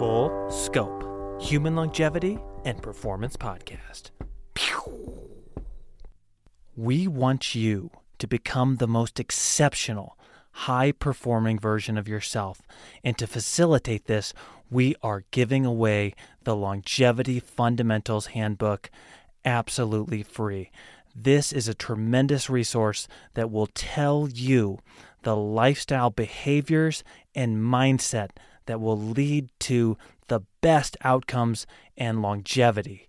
Full Scope Human Longevity and Performance Podcast. We want you to become the most exceptional, high performing version of yourself. And to facilitate this, we are giving away the Longevity Fundamentals Handbook absolutely free. This is a tremendous resource that will tell you the lifestyle behaviors and mindset that will lead to the best outcomes and longevity.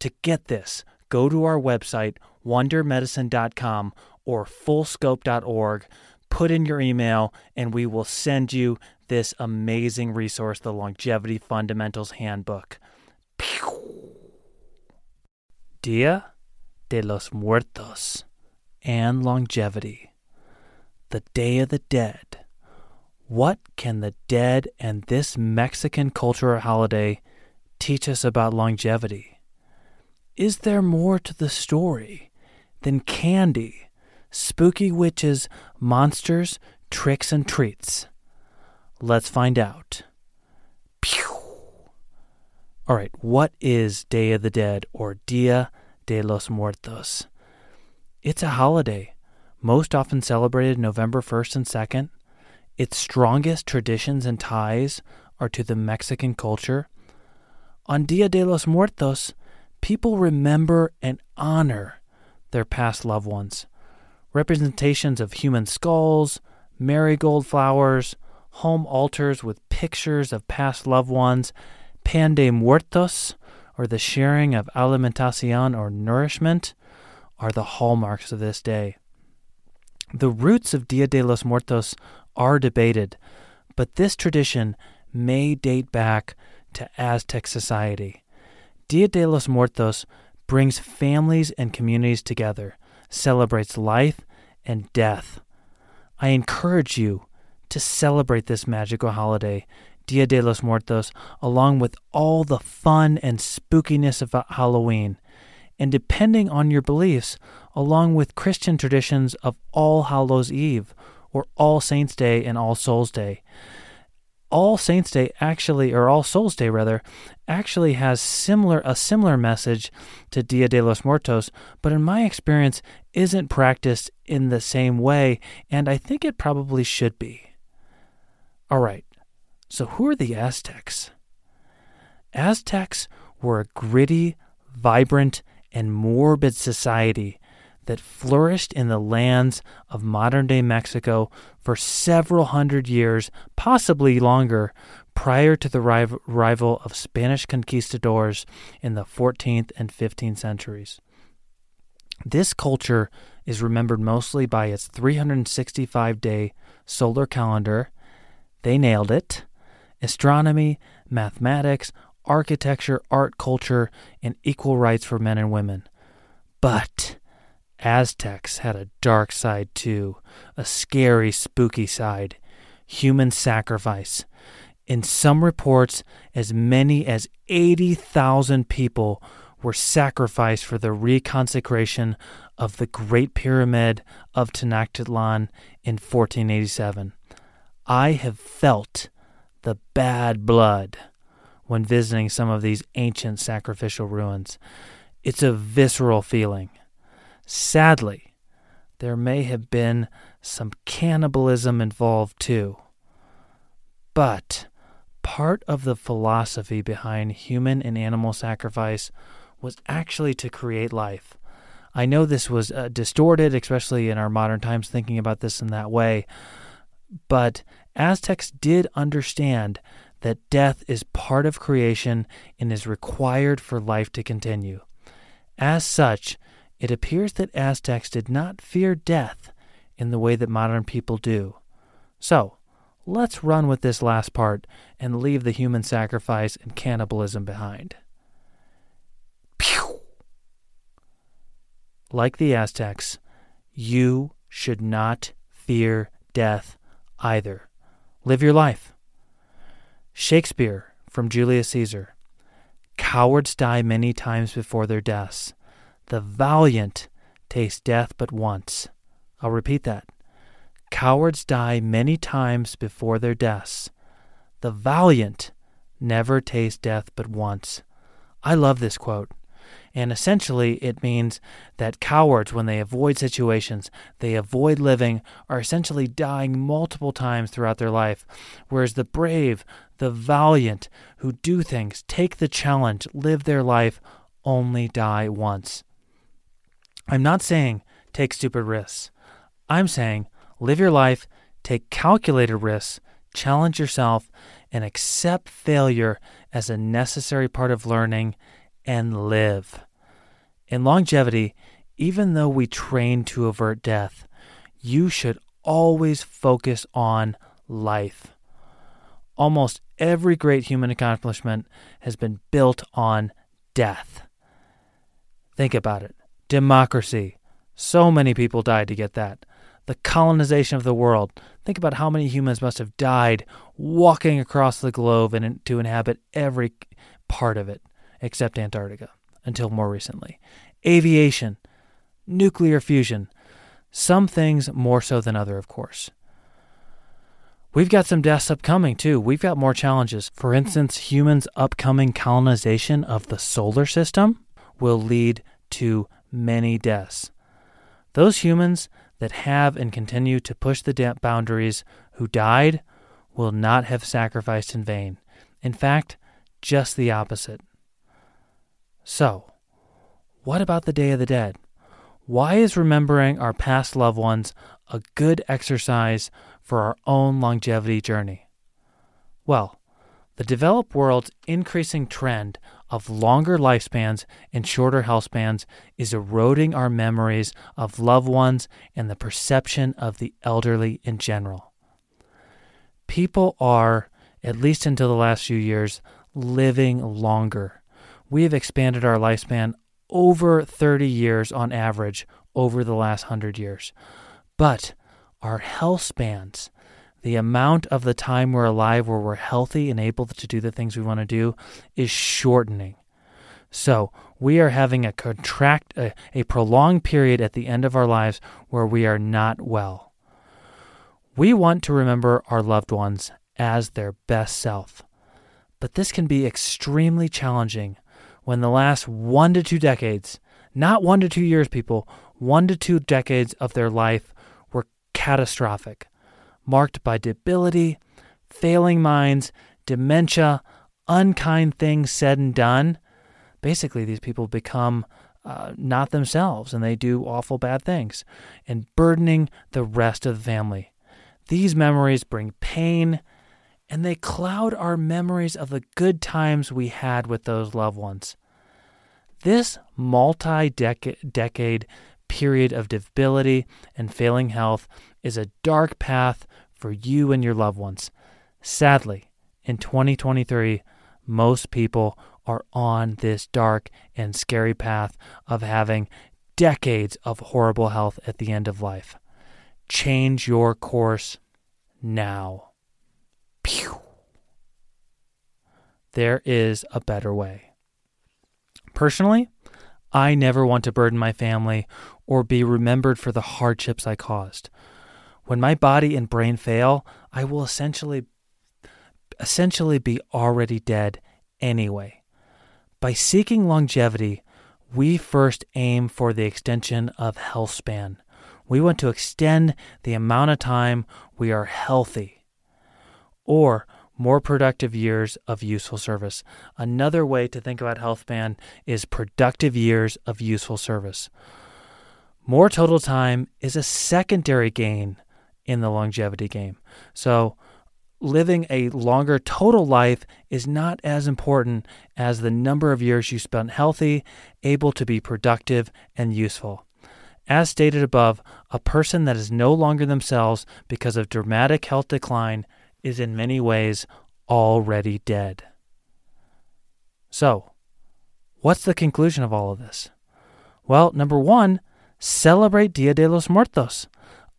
To get this, go to our website, wondermedicine.com or fullscope.org, put in your email, and we will send you this amazing resource, the Longevity Fundamentals Handbook. Dia de los Muertos and Longevity, the Day of the Dead. What can the dead and this Mexican cultural holiday teach us about longevity? Is there more to the story than candy, spooky witches, monsters, tricks, and treats? Let's find out. Pew! All right, what is Day of the Dead or Dia de los Muertos? It's a holiday, most often celebrated November 1st and 2nd. Its strongest traditions and ties are to the Mexican culture. On Dia de los Muertos, people remember and honor their past loved ones. Representations of human skulls, marigold flowers, home altars with pictures of past loved ones, pan de muertos, or the sharing of alimentación or nourishment, are the hallmarks of this day. The roots of Dia de los Muertos are debated, but this tradition may date back to Aztec society. Dia de los Muertos brings families and communities together, celebrates life and death. I encourage you to celebrate this magical holiday, Dia de los Muertos, along with all the fun and spookiness of Halloween, and depending on your beliefs, along with Christian traditions of All Hallows Eve or All Saints Day and All Souls Day. All Saints Day actually, or All Souls Day rather, actually has similar a similar message to Dia de los Muertos, but in my experience isn't practiced in the same way, and I think it probably should be. All right, so who are the Aztecs? Aztecs were a gritty, vibrant, and morbid society that flourished in the lands of modern day Mexico for several hundred years, possibly longer, prior to the arrival of Spanish conquistadors in the 14th and 15th centuries. This culture is remembered mostly by its 365 day solar calendar. They nailed it. Astronomy, mathematics, architecture, art, culture, and equal rights for men and women. But Aztecs had a dark side too, a scary, spooky side human sacrifice. In some reports, as many as 80,000 people were sacrificed for the reconsecration of the Great Pyramid of Tenochtitlan in 1487. I have felt the bad blood when visiting some of these ancient sacrificial ruins. It's a visceral feeling. Sadly, there may have been some cannibalism involved too. But part of the philosophy behind human and animal sacrifice was actually to create life. I know this was uh, distorted, especially in our modern times, thinking about this in that way, but Aztecs did understand that death is part of creation and is required for life to continue. As such, it appears that Aztecs did not fear death in the way that modern people do. So, let's run with this last part and leave the human sacrifice and cannibalism behind. Pew! Like the Aztecs, you should not fear death either. Live your life. Shakespeare from Julius Caesar Cowards die many times before their deaths. The valiant taste death but once. I'll repeat that. Cowards die many times before their deaths. The valiant never taste death but once. I love this quote. And essentially, it means that cowards, when they avoid situations, they avoid living, are essentially dying multiple times throughout their life. Whereas the brave, the valiant, who do things, take the challenge, live their life, only die once. I'm not saying take stupid risks. I'm saying live your life, take calculated risks, challenge yourself, and accept failure as a necessary part of learning and live. In longevity, even though we train to avert death, you should always focus on life. Almost every great human accomplishment has been built on death. Think about it democracy. So many people died to get that. The colonization of the world. Think about how many humans must have died walking across the globe and to inhabit every part of it except Antarctica until more recently. Aviation, nuclear fusion, some things more so than other, of course. We've got some deaths upcoming too. We've got more challenges. For instance, humans' upcoming colonization of the solar system will lead to many deaths. Those humans that have and continue to push the boundaries who died will not have sacrificed in vain. In fact, just the opposite. So, what about the Day of the Dead? Why is remembering our past loved ones a good exercise for our own longevity journey? Well, the developed world's increasing trend of longer lifespans and shorter health spans is eroding our memories of loved ones and the perception of the elderly in general. People are, at least until the last few years, living longer we have expanded our lifespan over 30 years on average over the last 100 years. But our health spans, the amount of the time we're alive where we're healthy and able to do the things we want to do, is shortening. So we are having a contract, a, a prolonged period at the end of our lives where we are not well. We want to remember our loved ones as their best self. But this can be extremely challenging when the last one to two decades, not one to two years, people, one to two decades of their life were catastrophic, marked by debility, failing minds, dementia, unkind things said and done. Basically, these people become uh, not themselves and they do awful bad things and burdening the rest of the family. These memories bring pain and they cloud our memories of the good times we had with those loved ones. This multi decade period of debility and failing health is a dark path for you and your loved ones. Sadly, in 2023, most people are on this dark and scary path of having decades of horrible health at the end of life. Change your course now. Pew. There is a better way. Personally, I never want to burden my family or be remembered for the hardships I caused. When my body and brain fail, I will essentially essentially be already dead anyway. By seeking longevity, we first aim for the extension of health span. We want to extend the amount of time we are healthy or more productive years of useful service. Another way to think about health span is productive years of useful service. More total time is a secondary gain in the longevity game. So, living a longer total life is not as important as the number of years you spent healthy, able to be productive, and useful. As stated above, a person that is no longer themselves because of dramatic health decline is in many ways already dead. So, what's the conclusion of all of this? Well, number one, celebrate Dia de los Muertos.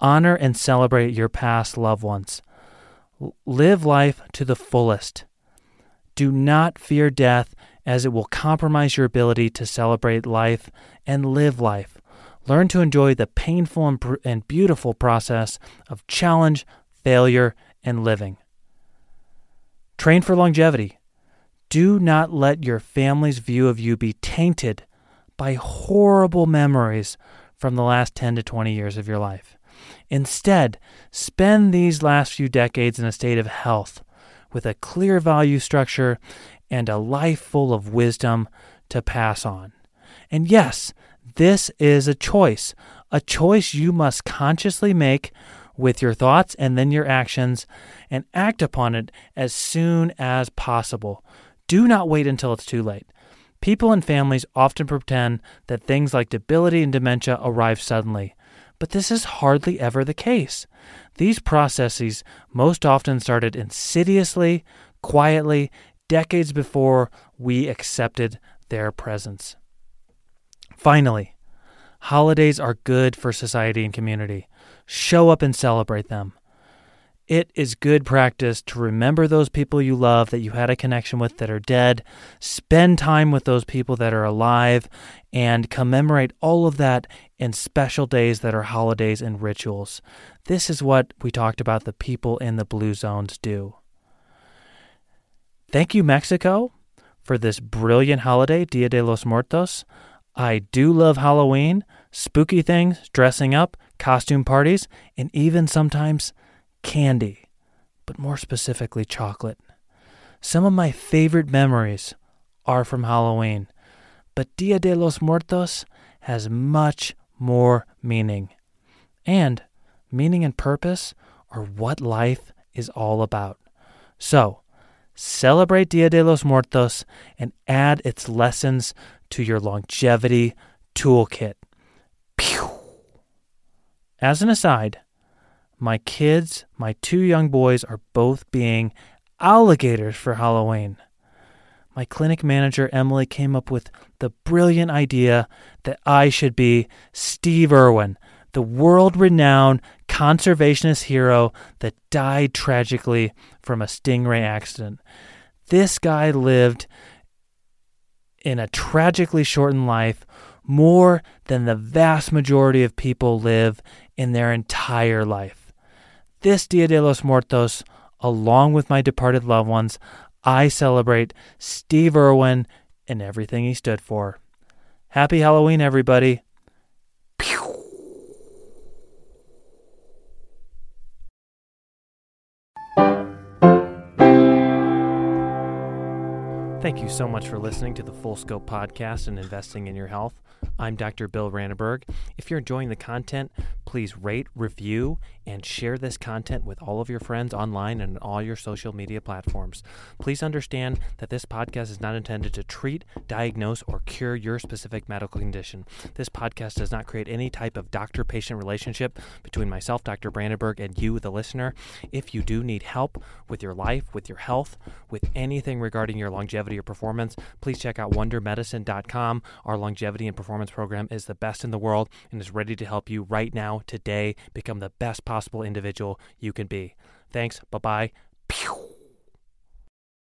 Honor and celebrate your past loved ones. Live life to the fullest. Do not fear death, as it will compromise your ability to celebrate life and live life. Learn to enjoy the painful and, and beautiful process of challenge, failure, and living. Train for longevity. Do not let your family's view of you be tainted by horrible memories from the last 10 to 20 years of your life. Instead, spend these last few decades in a state of health with a clear value structure and a life full of wisdom to pass on. And yes, this is a choice, a choice you must consciously make with your thoughts and then your actions and act upon it as soon as possible. Do not wait until it's too late. People and families often pretend that things like debility and dementia arrive suddenly, but this is hardly ever the case. These processes most often started insidiously, quietly, decades before we accepted their presence. Finally, holidays are good for society and community. Show up and celebrate them. It is good practice to remember those people you love that you had a connection with that are dead, spend time with those people that are alive, and commemorate all of that in special days that are holidays and rituals. This is what we talked about the people in the blue zones do. Thank you, Mexico, for this brilliant holiday, Dia de los Muertos. I do love Halloween, spooky things, dressing up, costume parties, and even sometimes candy, but more specifically, chocolate. Some of my favorite memories are from Halloween, but Dia de los Muertos has much more meaning. And meaning and purpose are what life is all about. So, celebrate Dia de los Muertos and add its lessons to your longevity toolkit. Pew! As an aside, my kids, my two young boys, are both being alligators for Halloween. My clinic manager, Emily, came up with the brilliant idea that I should be Steve Irwin, the world renowned conservationist hero that died tragically from a stingray accident. This guy lived in a tragically shortened life more than the vast majority of people live in their entire life. This Dia de los Muertos, along with my departed loved ones, I celebrate Steve Irwin and everything he stood for. Happy Halloween, everybody. Thank you so much for listening to the Full Scope podcast and investing in your health. I'm Dr. Bill Ranneberg. If you're enjoying the content, please rate, review, and share this content with all of your friends online and all your social media platforms. Please understand that this podcast is not intended to treat, diagnose, or cure your specific medical condition. This podcast does not create any type of doctor patient relationship between myself, Dr. Brandenburg, and you, the listener. If you do need help with your life, with your health, with anything regarding your longevity or performance, please check out wondermedicine.com. Our longevity and performance program is the best in the world and is ready to help you right today. Become the best possible individual you can be. Thanks. Bye bye.